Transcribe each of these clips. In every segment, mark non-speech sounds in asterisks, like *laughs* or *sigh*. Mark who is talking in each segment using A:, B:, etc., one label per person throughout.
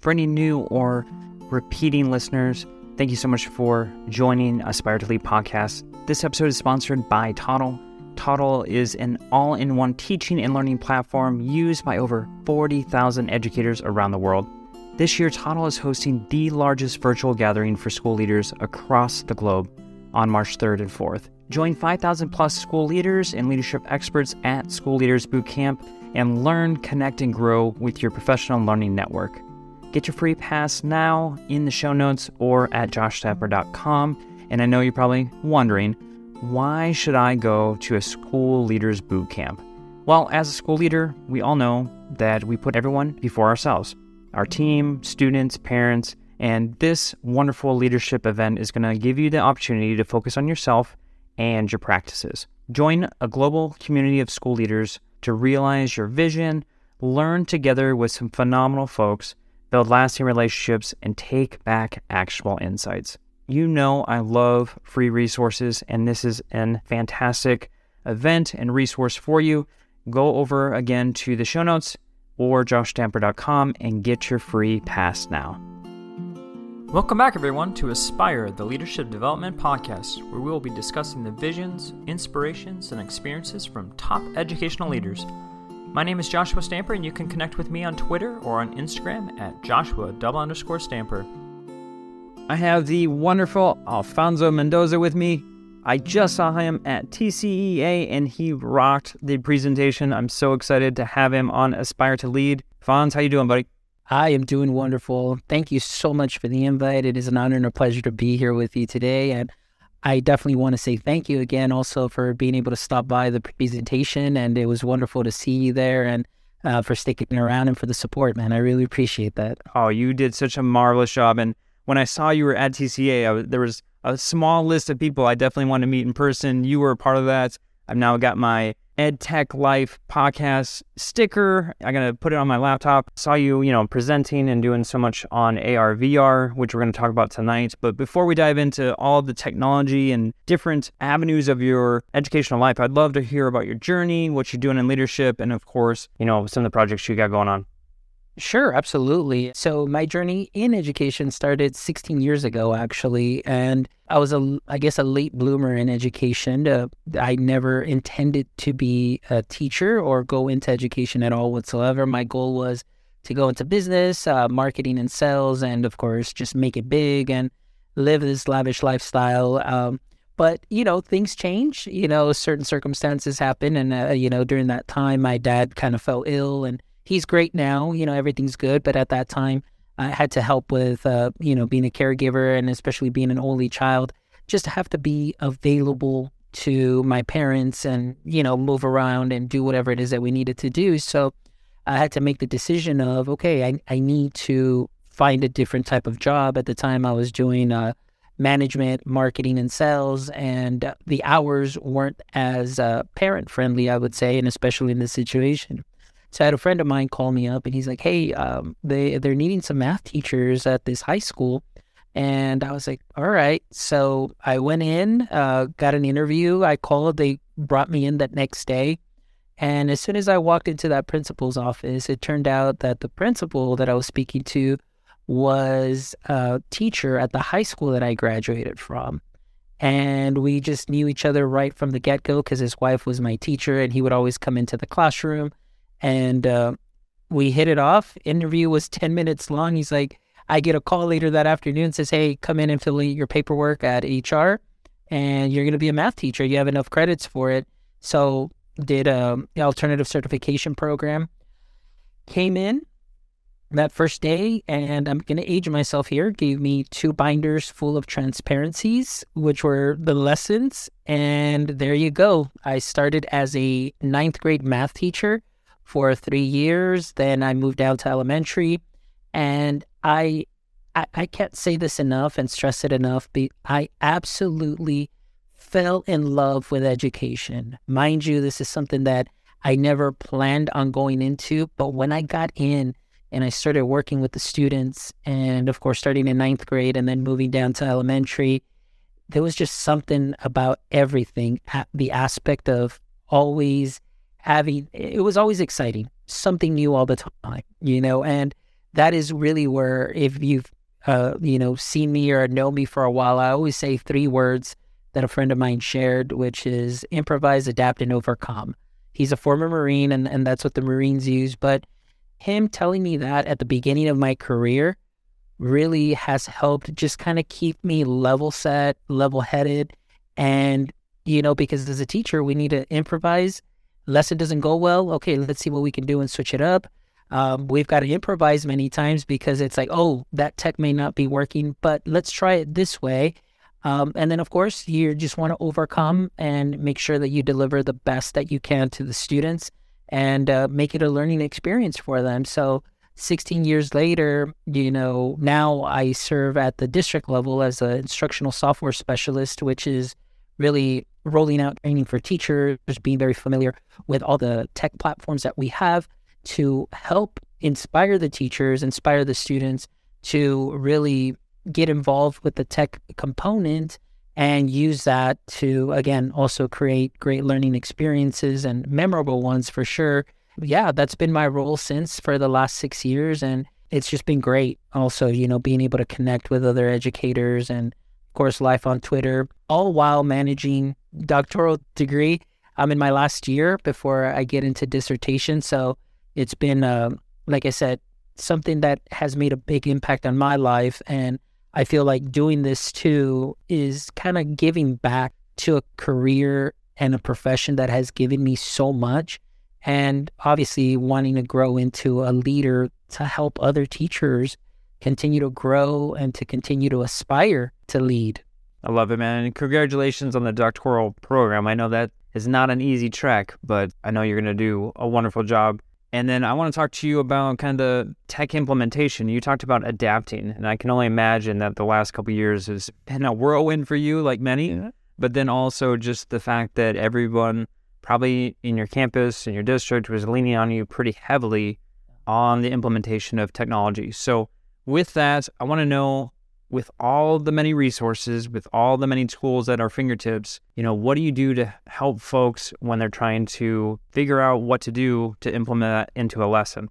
A: For any new or repeating listeners, thank you so much for joining Aspire to Lead podcast. This episode is sponsored by Toddle. Toddle is an all in one teaching and learning platform used by over 40,000 educators around the world. This year, Toddle is hosting the largest virtual gathering for school leaders across the globe on March 3rd and 4th. Join 5,000 plus school leaders and leadership experts at School Leaders Bootcamp and learn, connect, and grow with your professional learning network. Get your free pass now in the show notes or at joshstamper.com. And I know you're probably wondering, why should I go to a school leaders boot camp? Well, as a school leader, we all know that we put everyone before ourselves our team, students, parents, and this wonderful leadership event is going to give you the opportunity to focus on yourself and your practices. Join a global community of school leaders to realize your vision, learn together with some phenomenal folks, build lasting relationships, and take back actionable insights. You know, I love free resources, and this is a fantastic event and resource for you. Go over again to the show notes or joshstamper.com and get your free pass now.
B: Welcome back, everyone, to Aspire, the Leadership Development Podcast, where we will be discussing the visions, inspirations, and experiences from top educational leaders. My name is Joshua Stamper, and you can connect with me on Twitter or on Instagram at Joshua double underscore Stamper.
A: I have the wonderful Alfonso Mendoza with me. I just saw him at TCEA and he rocked the presentation. I'm so excited to have him on Aspire to Lead. Fonz, how you doing, buddy?
C: I am doing wonderful. Thank you so much for the invite. It is an honor and a pleasure to be here with you today. And I definitely want to say thank you again also for being able to stop by the presentation. And it was wonderful to see you there and uh, for sticking around and for the support, man. I really appreciate that.
A: Oh, you did such a marvelous job. And when I saw you were at TCEA, there was a small list of people I definitely want to meet in person. You were a part of that. I've now got my Ed Tech Life podcast sticker. I'm gonna put it on my laptop. Saw you, you know, presenting and doing so much on AR VR, which we're gonna talk about tonight. But before we dive into all the technology and different avenues of your educational life, I'd love to hear about your journey, what you're doing in leadership, and of course, you know, some of the projects you got going on.
C: Sure, absolutely. So my journey in education started 16 years ago, actually, and I was a, I guess, a late bloomer in education. Uh, I never intended to be a teacher or go into education at all whatsoever. My goal was to go into business, uh, marketing and sales, and of course, just make it big and live this lavish lifestyle. Um, but you know, things change. You know, certain circumstances happen, and uh, you know, during that time, my dad kind of fell ill and he's great now. You know, everything's good. But at that time, I had to help with, uh, you know, being a caregiver and especially being an only child, just have to be available to my parents and, you know, move around and do whatever it is that we needed to do. So I had to make the decision of, okay, I, I need to find a different type of job. At the time, I was doing uh, management, marketing, and sales, and the hours weren't as uh, parent friendly, I would say, and especially in this situation. So I had a friend of mine call me up and he's like, "Hey, um, they they're needing some math teachers at this high school," and I was like, "All right." So I went in, uh, got an interview. I called. They brought me in that next day, and as soon as I walked into that principal's office, it turned out that the principal that I was speaking to was a teacher at the high school that I graduated from. And we just knew each other right from the get go because his wife was my teacher and he would always come into the classroom and uh, we hit it off. Interview was 10 minutes long. He's like, I get a call later that afternoon, says, Hey, come in and fill in your paperwork at HR, and you're going to be a math teacher. You have enough credits for it. So, did a um, alternative certification program. Came in that first day, and I'm going to age myself here. Gave me two binders full of transparencies, which were the lessons. And there you go. I started as a ninth grade math teacher for three years. Then I moved down to elementary, and I, I, I can't say this enough and stress it enough. I absolutely fell in love with education. Mind you, this is something that I never planned on going into, but when I got in and I started working with the students, and of course, starting in ninth grade and then moving down to elementary, there was just something about everything, the aspect of always having it was always exciting, something new all the time, you know, and that is really where if you've uh, you know seen me or know me for a while, I always say three words that a friend of mine shared, which is improvise, adapt, and overcome. He's a former Marine, and, and that's what the Marines use. But him telling me that at the beginning of my career really has helped just kind of keep me level set, level headed. And, you know, because as a teacher, we need to improvise. Lesson doesn't go well. Okay, let's see what we can do and switch it up. Um, we've got to improvise many times because it's like, oh, that tech may not be working, but let's try it this way. Um, and then, of course, you just want to overcome and make sure that you deliver the best that you can to the students and uh, make it a learning experience for them. So, 16 years later, you know, now I serve at the district level as an instructional software specialist, which is really rolling out training for teachers, being very familiar with all the tech platforms that we have to help inspire the teachers, inspire the students to really get involved with the tech component and use that to again also create great learning experiences and memorable ones for sure. Yeah, that's been my role since for the last 6 years and it's just been great also, you know, being able to connect with other educators and of course life on Twitter all while managing doctoral degree. I'm in my last year before I get into dissertation, so it's been uh, like I said something that has made a big impact on my life and I feel like doing this too is kind of giving back to a career and a profession that has given me so much. And obviously, wanting to grow into a leader to help other teachers continue to grow and to continue to aspire to lead.
A: I love it, man. And congratulations on the doctoral program. I know that is not an easy track, but I know you're going to do a wonderful job and then I want to talk to you about kind of tech implementation. You talked about adapting, and I can only imagine that the last couple years has been a whirlwind for you, like many. Yeah. But then also just the fact that everyone, probably in your campus in your district, was leaning on you pretty heavily on the implementation of technology. So, with that, I want to know with all the many resources, with all the many tools at our fingertips, you know, what do you do to help folks when they're trying to figure out what to do to implement that into a lesson?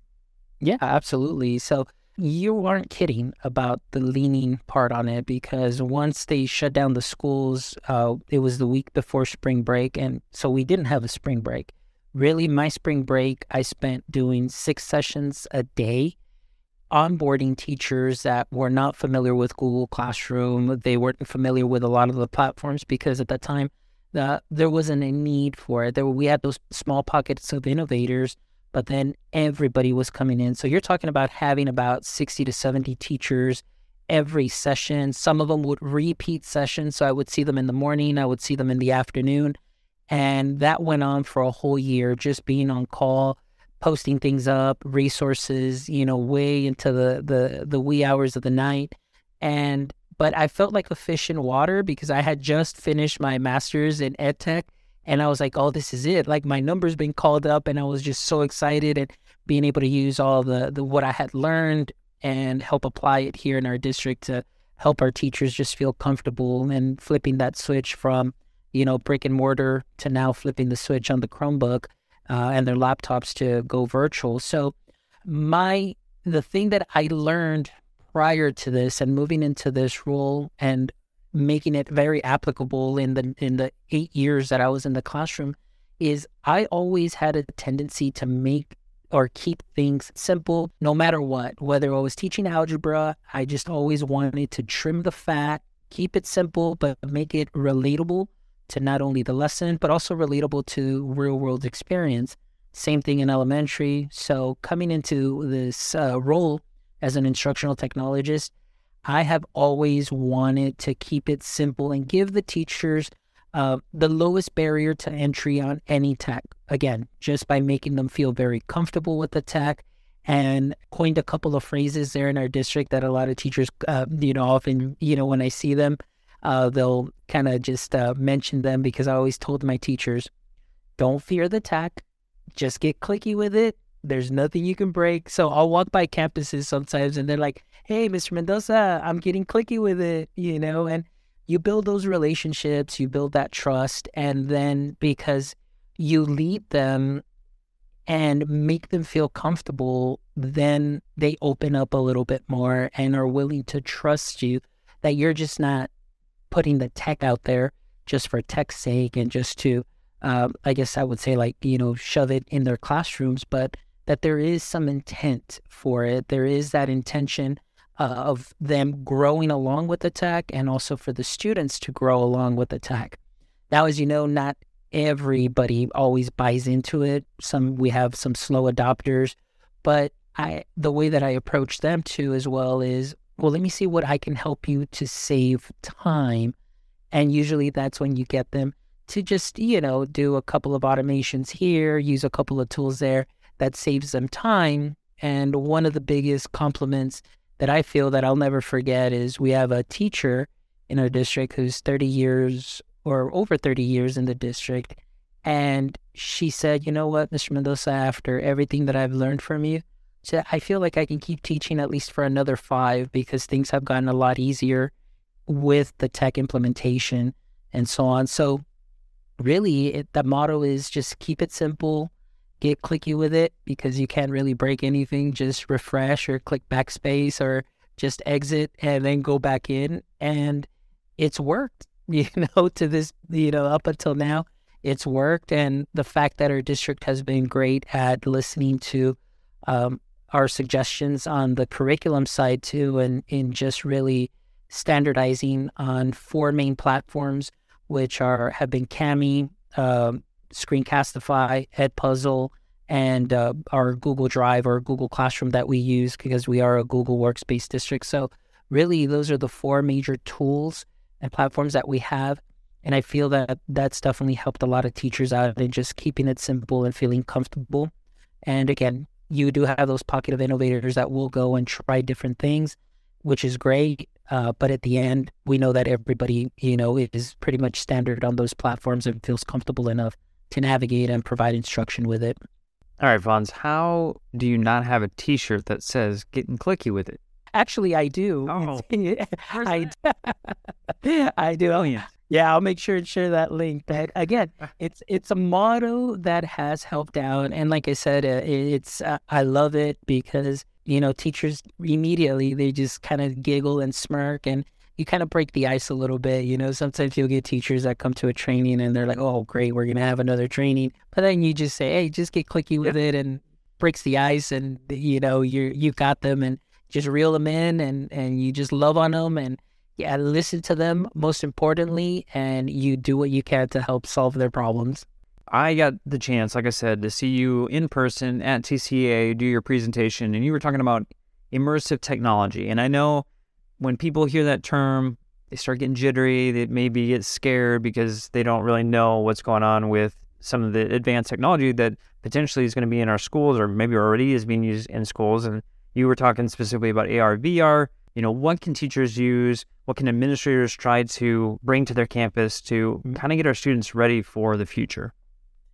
C: Yeah, absolutely. So you aren't kidding about the leaning part on it because once they shut down the schools, uh, it was the week before spring break. And so we didn't have a spring break. Really, my spring break, I spent doing six sessions a day onboarding teachers that were not familiar with Google Classroom. They weren't familiar with a lot of the platforms because at that time, the, there wasn't a need for it. There, we had those small pockets of innovators, but then everybody was coming in. So you're talking about having about 60 to 70 teachers every session. Some of them would repeat sessions. So I would see them in the morning, I would see them in the afternoon. And that went on for a whole year, just being on call posting things up, resources, you know, way into the the the wee hours of the night. And but I felt like a fish in water because I had just finished my master's in ed tech and I was like, oh, this is it. Like my numbers being called up and I was just so excited and being able to use all the, the what I had learned and help apply it here in our district to help our teachers just feel comfortable and flipping that switch from, you know, brick and mortar to now flipping the switch on the Chromebook uh, and their laptops to go virtual. So my the thing that I learned prior to this and moving into this role and making it very applicable in the in the eight years that I was in the classroom is I always had a tendency to make or keep things simple no matter what. Whether I was teaching algebra, I just always wanted to trim the fat, keep it simple, but make it relatable to not only the lesson, but also relatable to real world experience. Same thing in elementary. So, coming into this uh, role as an instructional technologist, I have always wanted to keep it simple and give the teachers uh, the lowest barrier to entry on any tech. Again, just by making them feel very comfortable with the tech and coined a couple of phrases there in our district that a lot of teachers, uh, you know, often, you know, when I see them, uh, they'll kind of just uh, mention them because I always told my teachers, don't fear the tech, just get clicky with it. There's nothing you can break. So I'll walk by campuses sometimes and they're like, hey, Mr. Mendoza, I'm getting clicky with it, you know, and you build those relationships, you build that trust. And then because you lead them and make them feel comfortable, then they open up a little bit more and are willing to trust you that you're just not putting the tech out there just for tech's sake and just to, um, I guess I would say, like, you know, shove it in their classrooms, but that there is some intent for it. There is that intention uh, of them growing along with the tech and also for the students to grow along with the tech. Now, as you know, not everybody always buys into it. Some we have some slow adopters, but I the way that I approach them too as well is well, let me see what I can help you to save time. And usually that's when you get them to just, you know, do a couple of automations here, use a couple of tools there that saves them time. And one of the biggest compliments that I feel that I'll never forget is we have a teacher in our district who's 30 years or over 30 years in the district. And she said, You know what, Mr. Mendoza, after everything that I've learned from you, so I feel like I can keep teaching at least for another five because things have gotten a lot easier with the tech implementation and so on. So, really, it, the motto is just keep it simple, get clicky with it because you can't really break anything. Just refresh or click backspace or just exit and then go back in. And it's worked. *laughs* you know, to this, you know, up until now, it's worked. And the fact that our district has been great at listening to um, our suggestions on the curriculum side too, and in just really standardizing on four main platforms, which are have been Cami, um, Screencastify, Edpuzzle, and uh, our Google Drive or Google Classroom that we use because we are a Google Workspace district. So really, those are the four major tools and platforms that we have. And I feel that that's definitely helped a lot of teachers out in just keeping it simple and feeling comfortable. And again, you do have those pocket of innovators that will go and try different things, which is great. Uh, but at the end, we know that everybody, you know, is pretty much standard on those platforms and feels comfortable enough to navigate and provide instruction with it.
A: All right, Fonz, how do you not have a T-shirt that says "Getting clicky with it"?
C: Actually, I do.
A: Oh, *laughs*
C: I, *laughs* I do. Oh, yeah. Yeah, I'll make sure and share that link. But again, it's it's a model that has helped out, and like I said, uh, it's uh, I love it because you know teachers immediately they just kind of giggle and smirk, and you kind of break the ice a little bit. You know, sometimes you'll get teachers that come to a training and they're like, "Oh, great, we're gonna have another training," but then you just say, "Hey, just get clicky with it," and breaks the ice, and you know you you got them, and just reel them in and and you just love on them and yeah listen to them most importantly and you do what you can to help solve their problems
A: i got the chance like i said to see you in person at tcea do your presentation and you were talking about immersive technology and i know when people hear that term they start getting jittery they maybe get scared because they don't really know what's going on with some of the advanced technology that potentially is going to be in our schools or maybe already is being used in schools and you were talking specifically about AR, VR. You know, what can teachers use? What can administrators try to bring to their campus to mm-hmm. kind of get our students ready for the future?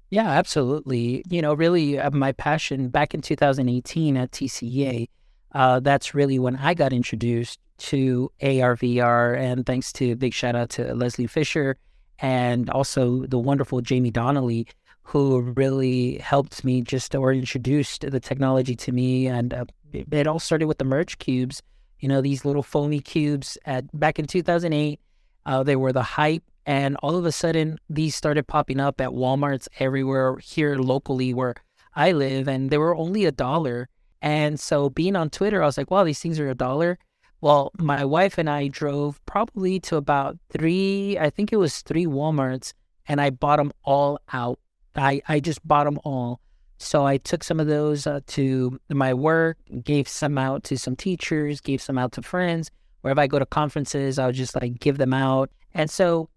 C: Yeah, absolutely. You know, really, uh, my passion back in 2018 at TCEA, uh, that's really when I got introduced to ARVR. And thanks to big shout out to Leslie Fisher and also the wonderful Jaime Donally, who really helped me just or introduced the technology to me. And uh, it all started with the merge cubes. You know, these little foamy cubes at back in 2008. Uh, they were the hype, and all of a sudden, these started popping up at WalMarts everywhere here locally where I live, and they were only a dollar. And so, being on Twitter, I was like, "Wow, these things are a dollar." Well, my wife and I drove probably to about three, I think it was three WalMarts, and I bought them all out. I, I just bought them all. So I took some of those uh, to my work, gave some out to some teachers, gave some out to friends. Wherever I go to conferences, I'll just like give them out. And so,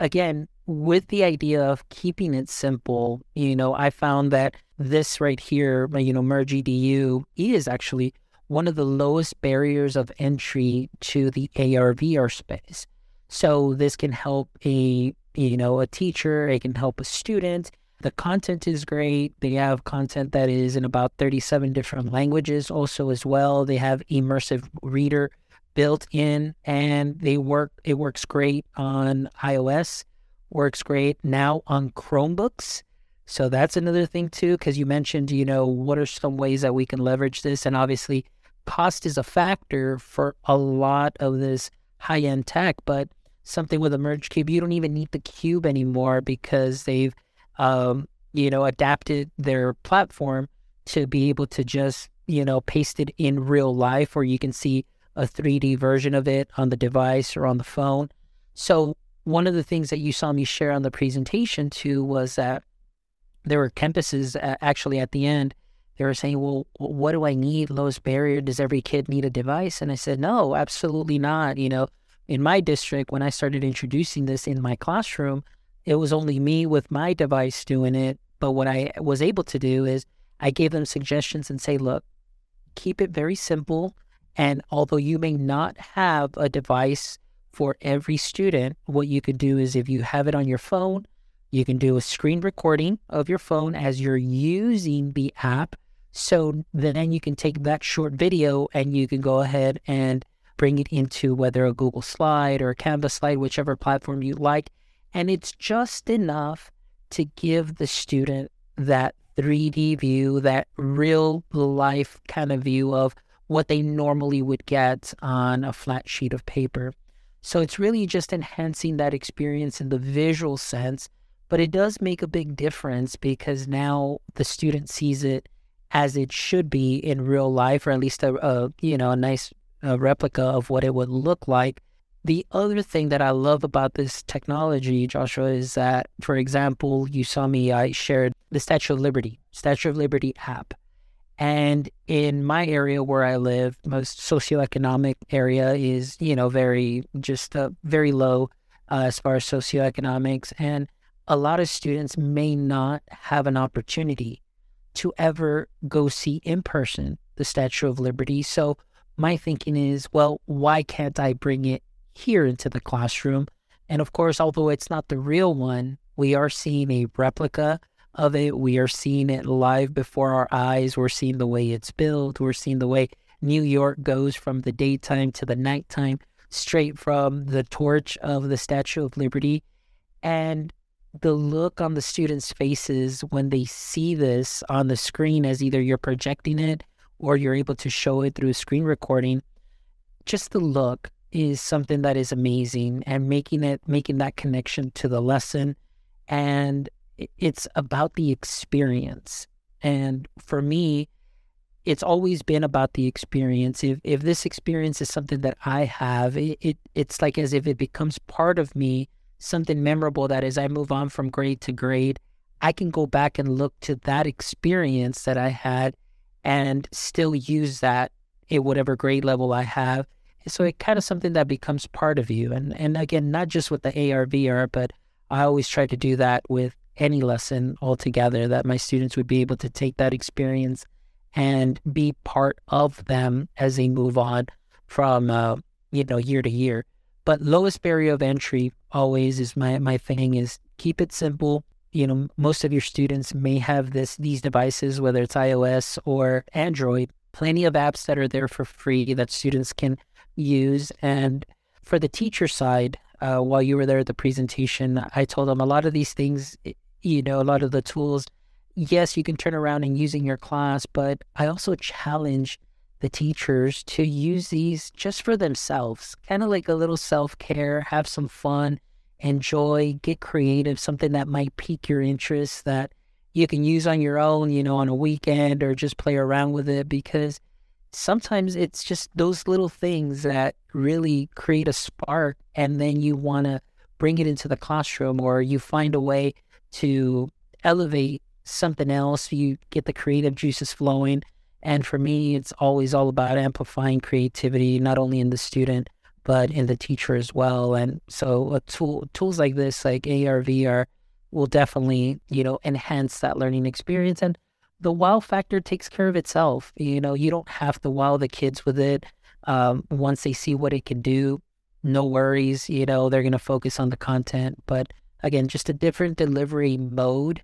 C: again, with the idea of keeping it simple, you know, I found that this right here, you know, Merge EDU is actually one of the lowest barriers of entry to the ARVR space. So this can help a, you know, a teacher, it can help a student, the content is great. They have content that is in about 37 different languages also as well. They have immersive reader built in and they work it works great on iOS, works great now on Chromebooks. So that's another thing too, because you mentioned, you know, what are some ways that we can leverage this? And obviously, cost is a factor for a lot of this high end tech, but something with a merge cube, you don't even need the cube anymore because they've, um, you know, adapted their platform to be able to just, you know, paste it in real life, or you can see a 3D version of it on the device or on the phone. So one of the things that you saw me share on the presentation too was that there were campuses actually at the end. They were saying, well, what do I need? Lowest barrier. Does every kid need a device? And I said, no, absolutely not. You know, in my district, when I started introducing this in my classroom, it was only me with my device doing it. But what I was able to do is I gave them suggestions and say, look, keep it very simple. And although you may not have a device for every student, what you could do is if you have it on your phone, you can do a screen recording of your phone as you're using the app. So then you can take that short video and you can go ahead and bring it into whether a Google slide or a Canvas slide, whichever platform you like. And it's just enough to give the student that 3D view, that real life kind of view of what they normally would get on a flat sheet of paper. So it's really just enhancing that experience in the visual sense but it does make a big difference because now the student sees it as it should be in real life, or at least a, a you know a nice a replica of what it would look like. The other thing that I love about this technology, Joshua, is that, for example, you saw me, I shared the Statue of Liberty, Statue of Liberty app. And in my area where I live, most socioeconomic area is, you know, very, just uh, very low uh, as far as socioeconomics. And a lot of students may not have an opportunity to ever go see in person the Statue of Liberty. So my thinking is, well, why can't I bring it here into the classroom? And of course, although it's not the real one, we are seeing a replica of it. We are seeing it live before our eyes. We're seeing the way it's built. We're seeing the way New York goes from the daytime to the nighttime, straight from the torch of the Statue of Liberty. And the look on the students' faces when they see this on the screen as either you're projecting it or you're able to show it through a screen recording, just the look is something that is amazing and making it making that connection to the lesson and it's about the experience and for me it's always been about the experience if if this experience is something that i have it, it it's like as if it becomes part of me something memorable that as I move on from grade to grade, I can go back and look to that experience that I had and still use that at whatever grade level I have. So it kind of something that becomes part of you. And and again, not just with the AR VR, but I always try to do that with any lesson altogether, that my students would be able to take that experience and be part of them as they move on from uh, you know year to year. But lowest barrier of entry always is my my thing is keep it simple. You know, most of your students may have this these devices, whether it's iOS or Android. Plenty of apps that are there for free that students can use. And for the teacher side, uh, while you were there at the presentation, I told them a lot of these things. You know, a lot of the tools. Yes, you can turn around and use in your class, but I also challenge the teachers to use these just for themselves, kind of like a little self care, have some fun, enjoy, get creative, something that might pique your interest that you can use on your own, you know, on a weekend or just play around with it because sometimes it's just those little things that really create a spark and then you want to bring it into the classroom or you find a way to elevate something else, you get the creative juices flowing and for me, it's always all about amplifying creativity, not only in the student, but in the teacher as well. And so a tool, tools like this, like AR, VR, will definitely, you know, enhance that learning experience. And the wow factor takes care of itself. You know, you don't have to wow the kids with it. Um, once they see what it can do, no worries. You know, they're going to focus on the content. But again, just a different delivery mode.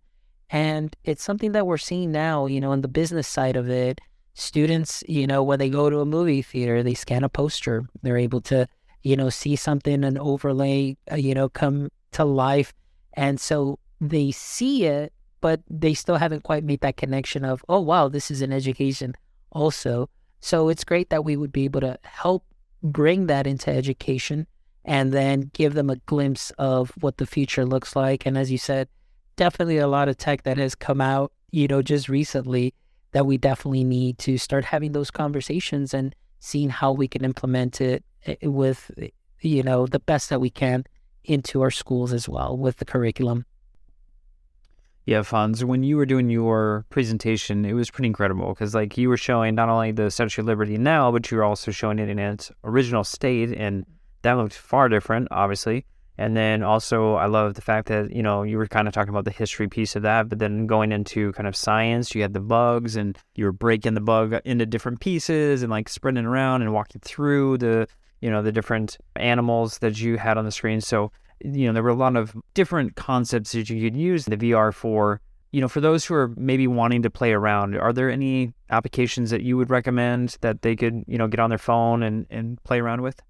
C: And it's something that we're seeing now, you know, on the business side of it students, you know, when they go to a movie theater, they scan a poster. They're able to, you know, see something, an overlay, uh, you know, come to life. And so they see it, but they still haven't quite made that connection of, oh, wow, this is an education also. So it's great that we would be able to help bring that into education and then give them a glimpse of what the future looks like. And as you said, definitely a lot of tech that has come out, you know, just recently that we definitely need to start having those conversations and seeing how we can implement it eh, with, you know, the best that we can into our schools as well with the curriculum.
A: Yeah, Fonz, when you were doing your presentation, it was pretty incredible because, like, you were showing not only the Statue of Liberty now, but you were also showing it in its original state, and that looked far different, obviously. And then also, I love the fact that, you know, you were kind of talking about the history piece of that, but then going into kind of science, you had the bugs and you were breaking the bug into different pieces and like spreading around and walking through the, you know, the different animals that you had on the screen. So, you know, there were a lot of different concepts that you could use the VR for. You know, for those who are maybe wanting to play around, are there any applications that you would recommend that they could, you know, get on their phone and, and play around with?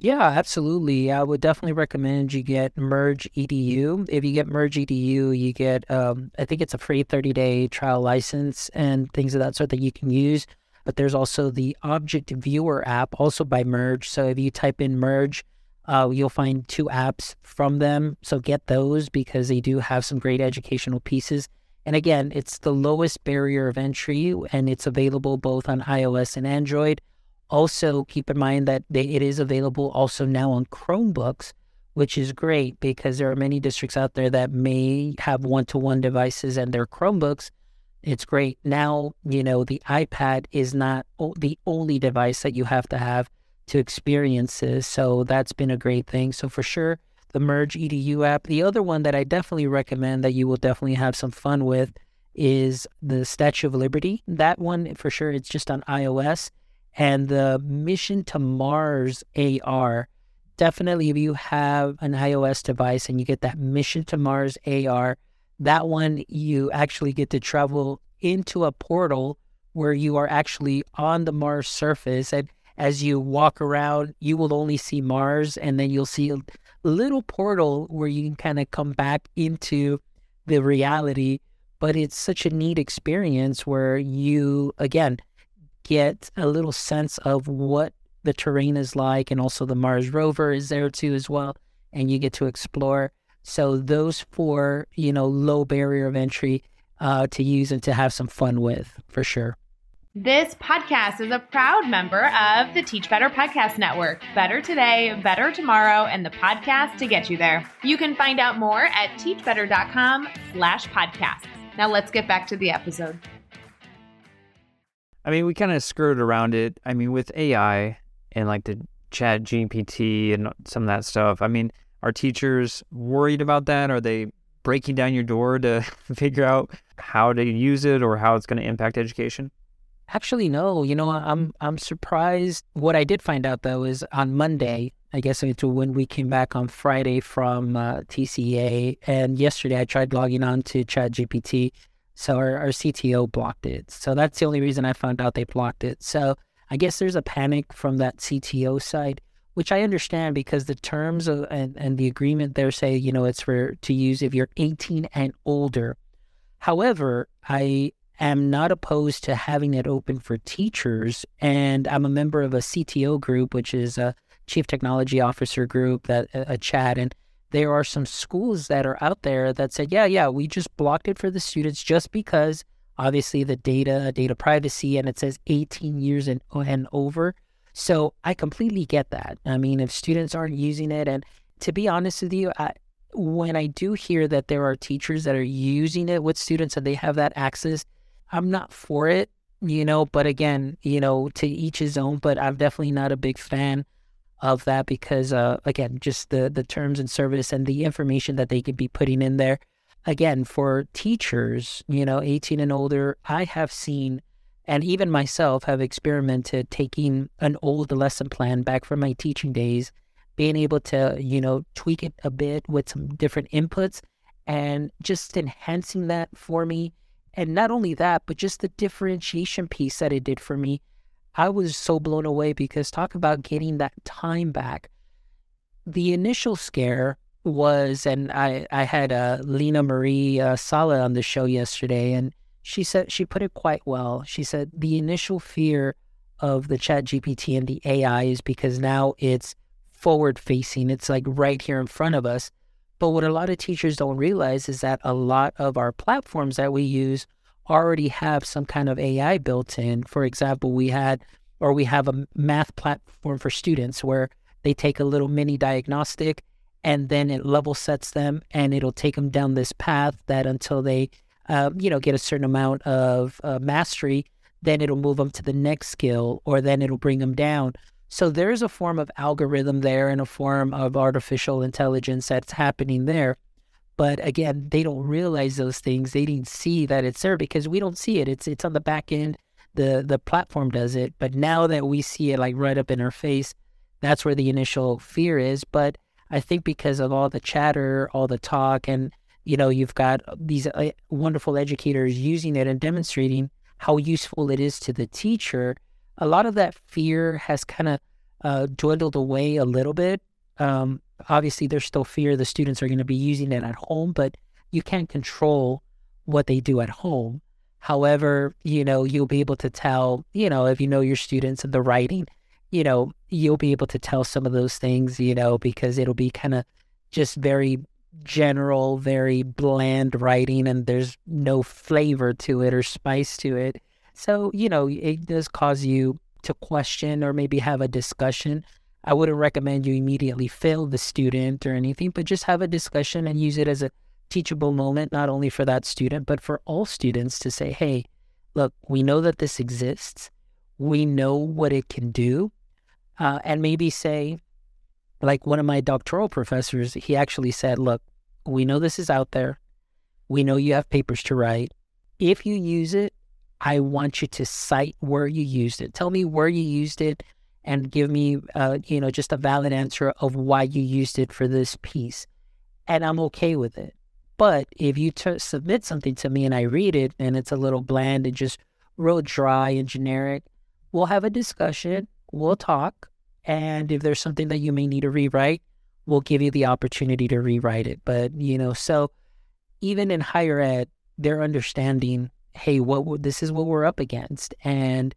C: Yeah, absolutely. I would definitely recommend you get Merge EDU. If you get Merge EDU, you get, um, I think it's a free 30 day trial license and things of that sort that you can use. But there's also the Object Viewer app, also by Merge. So if you type in Merge, uh, you'll find two apps from them. So get those because they do have some great educational pieces. And again, it's the lowest barrier of entry and it's available both on iOS and Android. Also, keep in mind that they, it is available also now on Chromebooks, which is great because there are many districts out there that may have one to one devices and their Chromebooks. It's great. Now, you know, the iPad is not o- the only device that you have to have to experience this. So that's been a great thing. So for sure, the Merge EDU app. The other one that I definitely recommend that you will definitely have some fun with is the Statue of Liberty. That one, for sure, it's just on iOS and the Mission to Mars AR. Definitely, if you have an iOS device and you get that Mission to Mars AR, that one you actually get to travel into a portal where you are actually on the Mars surface. And as you walk around, you will only see Mars, and then you'll see a little portal where you can kind of come back into the reality. But it's such a neat experience where you, again, get a little sense of what the terrain is like. And also the Mars rover is there too as well. And you get to explore. So those four, you know, low barrier of entry uh, to use and to have some fun with for sure.
D: This podcast is a proud member of the Teach Better Podcast Network. Better today, better tomorrow, and the podcast to get you there. You can find out more at teachbetter.com slash podcasts. Now let's get back to the episode.
A: I mean, we kind of skirted around it. I mean, with AI and like the chat GPT and some of that stuff, I mean, are teachers worried about that? Are they breaking down your door to *laughs* figure out how to use it or how it's going to impact education?
C: Actually, no. You know, I'm I'm surprised. What I did find out though is on Monday, I guess it's when we came back on Friday from uh, TCEA, and yesterday I tried logging on to ChatGPT, so our, our CTO blocked it. So that's the only reason I found out they blocked it. So I guess there's a panic from that CTO side, which I understand because the terms of, and, and the agreement there say, you know, it's for to use if you're 18 and older. However, I am not opposed to having it open for teachers. And I'm a member of a CTO group, which is a chief technology officer group that uh, uh, a chat. And there are some schools that are out there that said, yeah, yeah, we just blocked it for the students just because obviously the data, data privacy, and it says 18 years and, and over. So I completely get that. I mean, if students aren't using it, and to be honest with you, I, when I do hear that there are teachers that are using it with students and they have that access, I'm not for it, you know. But again, you know, to each his own. But I'm definitely not a big fan of that because uh, again just the the terms and service and the information that they could be putting in there again for teachers you know 18 and older i have seen and even myself have experimented taking an old lesson plan back from my teaching days being able to you know tweak it a bit with some different inputs and just enhancing that for me and not only that but just the differentiation piece that it did for me I was so blown away because talk about getting that time back. The initial scare was, and I, I had uh, Lena Marie uh, Sala on the show yesterday, and she said she put it quite well. She said the initial fear of the Chat GPT and the AI is because now it's forward facing. It's like right here in front of us. But what a lot of teachers don't realize is that a lot of our platforms that we use already have some kind of AI built in. For example, we had or we have a math platform for students where they take a little mini diagnostic and then it level sets them and it'll take them down this path that until they uh, you know get a certain amount of uh, mastery then it'll move them to the next skill or then it'll bring them down so there's a form of algorithm there and a form of artificial intelligence that's happening there. But again they don't realize those things. They didn't see that it's there because we don't see it. It's it's on the back end. The the platform does it. But now that we see it like right up in our face that's where the initial fear is. But I think because of all the chatter, all the talk, and you know, you've got these uh, wonderful educators using it and demonstrating how useful it is to the teacher. A lot of that fear has kind of uh, dwindled away a little bit. Um, obviously, there's still fear the students are going to be using it at home, but you can't control what they do at home. However, you know, you'll be able to tell, you know, if you know your students and the writing, you know, you'll be able to tell some of those things, you know, because it'll be kind of just very general, very bland writing and there's no flavor to it or spice to it. So, you know, it does cause you to question or maybe have a discussion. I wouldn't recommend you immediately fail the student or anything, but just have a discussion and use it as a teachable moment, not only for that student, but for all students to say, hey, look, we know that this exists. We know what it can do uh, and maybe say, like one of my doctoral professors, he actually said, Look, we know this is out there. We know you have papers to write. If you use it, I want you to cite where you used it. Tell me where you used it and give me, uh, you know, just a valid answer of why you used it for this piece. And I'm okay with it. But if you t- submit something to me and I read it and it's a little bland and just real dry and generic, we'll have a discussion we'll talk. And if there's something that you may need to rewrite, we'll give you the opportunity to rewrite it. But, you know, so even in higher ed, they're understanding, hey, what this is what we're up against. And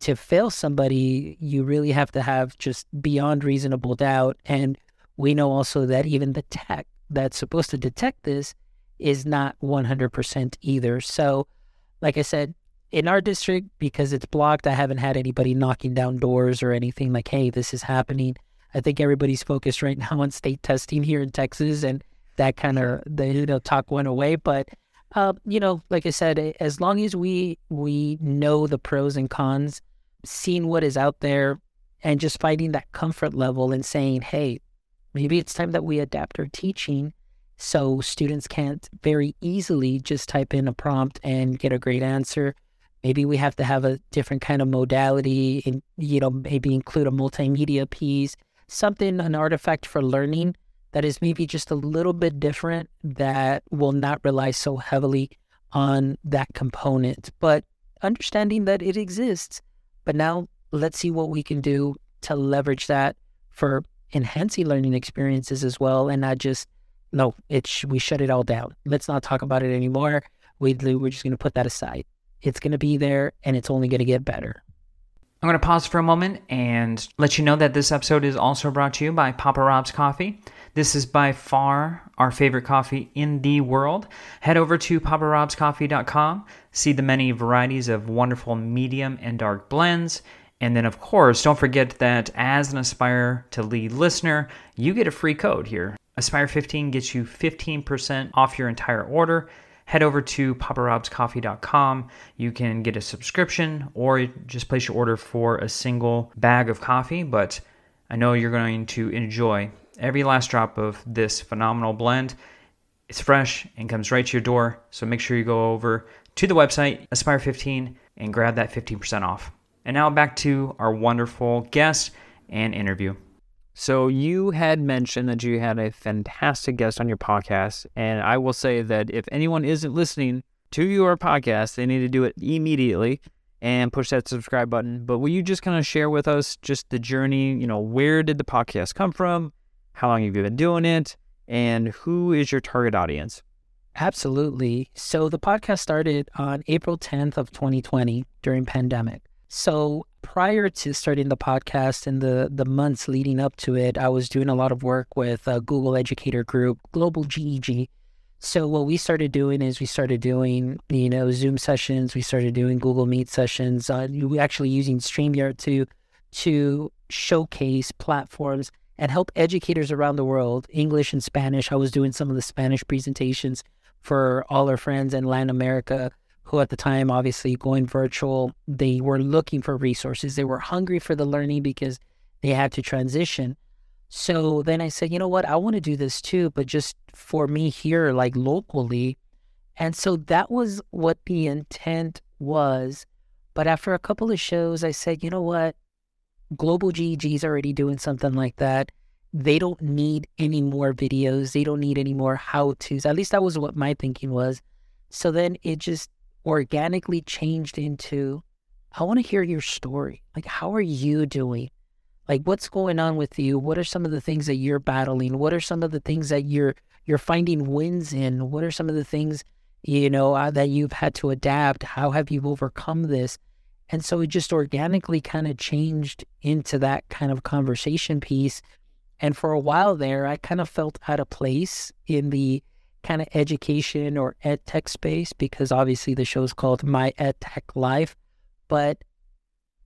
C: to fail somebody, you really have to have just beyond reasonable doubt. And we know also that even the tech that's supposed to detect this is not 100% either. So, like I said, in our district, because it's blocked, I haven't had anybody knocking down doors or anything like, hey, this is happening. I think everybody's focused right *laughs* now on state testing here in Texas, and that kind of the you know talk went away. But uh, you know, like I said, as long as we we know the pros and cons, seeing what is out there, and just finding that comfort level and saying, hey, maybe it's time that we adapt our teaching so students can't very easily just type in a prompt and get a great answer. Maybe we have to have a different kind of modality and, you know, maybe include a multimedia piece, something, an artifact for learning that is maybe just a little bit different that will not rely so heavily on that component. But understanding that it exists. But now let's see what we can do to leverage that for enhancing learning experiences as well and not just no it's we shut it all down let's not talk about it anymore we, we're just going to put that aside it's going to be there and it's only going to get better.
A: I'm going to pause for a moment and let you know that this episode is also brought to you by Papa Rob's Coffee. This is by far our favorite coffee in the world. Head over to paparobscoffee.com, see the many varieties of wonderful medium and dark blends. And then, of course, don't forget that as an Aspire to Lead listener, you get a free code here. Aspire 15 gets you 15% off your entire order head over to paparobscoffee.com. You can get a subscription or just place your order for a single bag of coffee, but I know you're going to enjoy every last drop of this phenomenal blend. It's fresh and comes right to your door, so make sure you go over to the website Aspire 15 and grab that 15% off. And now back to our wonderful guest and interview. So you had mentioned that you had a fantastic guest on your podcast, and I will say that if anyone isn't listening to your podcast, they need to do it immediately and push that subscribe button. But will you just kind of share with us just the journey? You know, where did the podcast come from? How long have you been doing it? And who is your target audience?
C: Absolutely. So the podcast started on April 10th of 2020 during pandemic. So prior to starting the podcast and the the months leading up to it, I was doing a lot of work with a Google Educator Group, Global GEG. So what we started doing is we started doing you know Zoom sessions, we started doing Google Meet sessions. Uh, we actually using Streamyard to to showcase platforms and help educators around the world, English and Spanish. I was doing some of the Spanish presentations for all our friends in Latin America who at the time, obviously going virtual, they were looking for resources. They were hungry for the learning because they had to transition. So then I said, you know what? I want to do this too, but just for me here, like locally. And so that was what the intent was. But after a couple of shows, I said, you know what? Global GEG is already doing something like that. They don't need any more videos. They don't need any more how to's. At least that was what my thinking was. So then it just organically changed into I want to hear your story. Like, how are you doing? Like, what's going on with you? What are some of the things that you're battling? What are some of the things that you're you're finding wins in? What are some of the things you know uh, that you've had to adapt? How have you overcome this? And so it just organically kind of changed into that kind of conversation piece. And for a while there, I kind of felt out of place in the kind of education or ed tech space because obviously the show is called My Ed Tech Life, but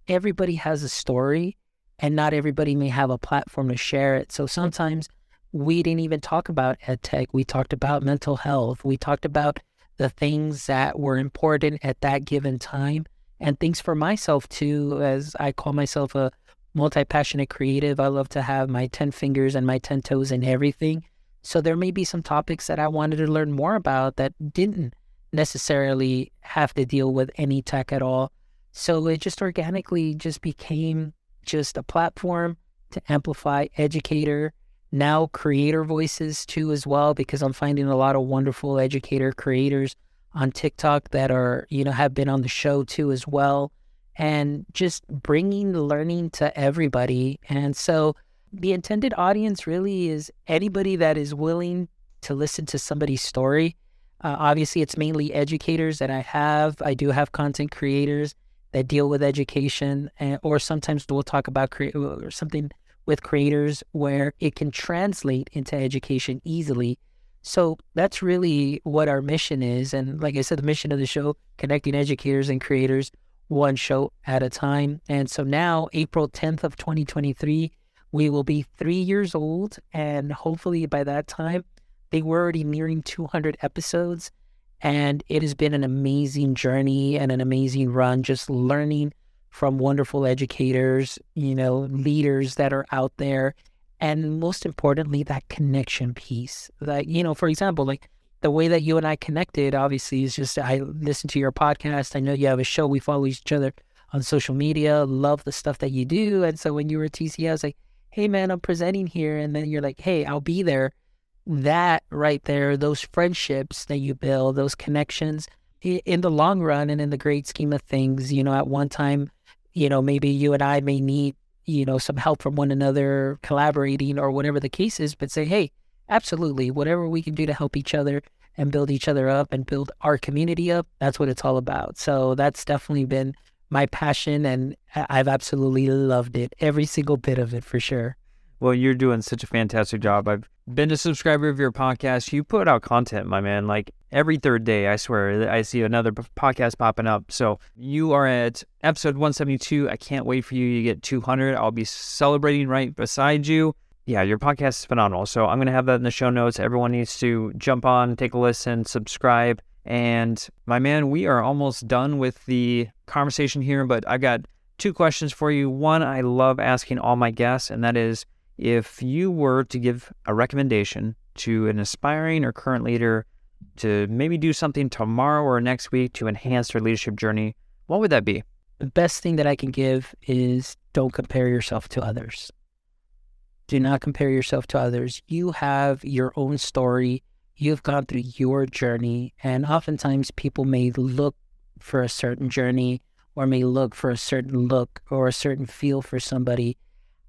C: everybody has a story and not everybody may have a platform to share it. So sometimes we didn't even talk about ed tech. We talked about mental health. We talked about the things that were important at that given time and things for myself too, as I call myself a multi passionate creative. I love to have my 10 fingers and my 10 toes in everything. So there may be some topics that I wanted to learn more about that didn't necessarily have to deal with any tech at all. So it just organically just became just a platform to amplify educator, now creator voices too as well because I'm finding a lot of wonderful educator creators on TikTok that are, you know, have been on the show too as well and just bringing the learning to everybody. And so the intended audience really is anybody that is willing to listen to somebody's story. Uh, obviously, it's mainly educators that I have. I do have content creators that deal with education, and, or sometimes we'll talk about cre- or something with creators where it can translate into education easily. So that's really what our mission is. And like I said, the mission of the show, connecting educators and creators one show at a time. And so now, April 10th of 2023, we will be three years old, and hopefully by that time, they were already nearing 200 episodes. And it has been an amazing journey and an amazing run, just learning from wonderful educators, you know, leaders that are out there. And most importantly, that connection piece. Like, you know, for example, like the way that you and I connected, obviously, is just I listen to your podcast. I know you have a show. We follow each other on social media, love the stuff that you do. And so when you were at TC, I was like, hey man, I'm presenting here, and then you're like, hey, I'll be there. That right there, those friendships that you build, those connections in the long run and in the great scheme of things, you know, at one time, you know, maybe you and I may need, you know, some help from one another, collaborating or whatever the case is, but say, hey, absolutely, whatever we can do to help each other and build each other up and build our community up, that's what it's all about. So that's definitely been my passion, and I've absolutely loved it, every single bit of it for sure.
A: Well, you're doing such a fantastic job. I've been a subscriber of your podcast. You put out content, my man. Like every third day, I swear, I see another podcast popping up. So you are at episode 172. I can't wait for you to get 200. I'll be celebrating right beside you. Yeah, your podcast is phenomenal. So I'm going to have that in the show notes. Everyone needs to jump on, take a listen, subscribe. And my man, we are almost done with the conversation here, but I've got two questions for you. One, I love asking all my guests, and that is if you were to give a recommendation to an aspiring or current leader to maybe do something tomorrow or next week to enhance their leadership journey, what would that be?
C: The best thing that I can give is don't compare yourself to others. Do not compare yourself to others. You have your own story you've gone through your journey, and oftentimes people may look for a certain journey or may look for a certain look or a certain feel for somebody.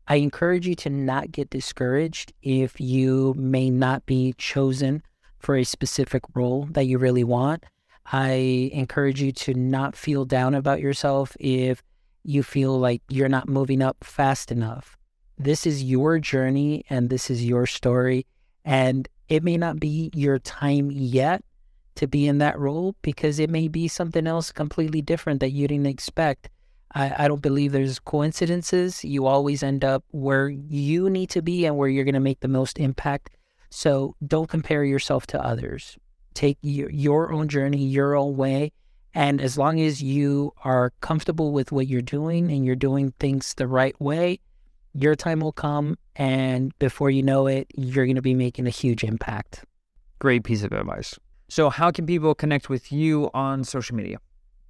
C: I encourage you to not get discouraged if you may not be chosen for a specific role that you really want. I encourage you to not feel down about yourself if you feel like you're not moving up fast enough. This is your journey and this is your story. And it may not be your time yet to be in that role because it may be something else completely different that you didn't expect. I, I don't believe there's coincidences. You always end up where you need to be and where you're going to make the most impact. So don't compare yourself to others. Take your, your own journey, your own way. And as long as you are comfortable with what you're doing and you're doing things the right way, your time will come. And before you know it, you're going to be making a huge impact.
A: Great piece of advice. So, how can people connect with you on social media?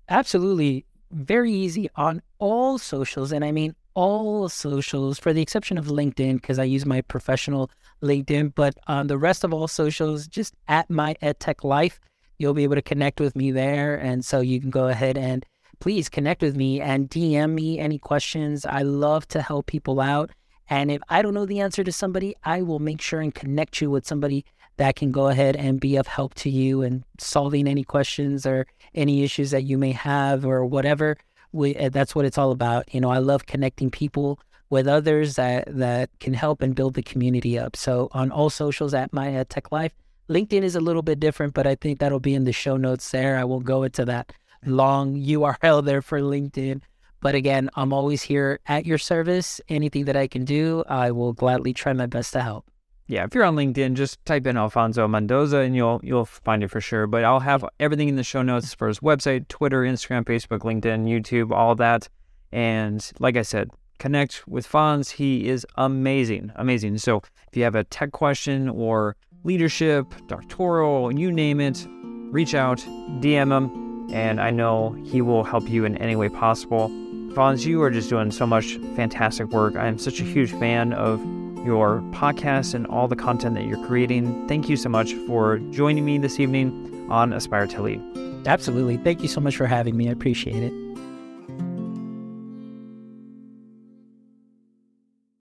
C: Absolutely. Very easy on all socials. And I mean all socials, for the exception of LinkedIn, because I use my professional LinkedIn. But on the rest of all socials, just at my EdTech Life, you'll be able to connect with me there. And so you can go ahead and please connect with me and DM me any questions. I love to help people out. And if I don't know the answer to somebody, I will make sure and connect you with somebody that can go ahead and be of help to you and solving any questions or any issues that you may have or whatever. We, eh, that's what it's all about. You know, I love connecting people with others that, that can help and build the community up. So on all socials at My Tech Life, LinkedIn is a little bit different, but I think that'll be in the show notes there. I won't go into that long URL there for LinkedIn. But again, I'm always here at your service. Anything that I can do, I will gladly try my best to help
A: yeah, if you're on LinkedIn, just type in Alfonso Mendoza and you'll you'll find it for sure. But I'll have everything in the show notes for his website, Twitter, Instagram, Facebook, LinkedIn, YouTube, all that. And like I said, connect with Fonz. He is amazing, amazing. So if you have a tech question or leadership, doctoral, you name it, reach out, DM him, and I know he will help you in any way possible. Fonz, you are just doing so much fantastic work. I am such a huge fan of your podcast and all the content that you're creating. Thank you so much for joining me this evening on Aspire to Lead.
C: Absolutely. Thank you so much for having me. I appreciate it.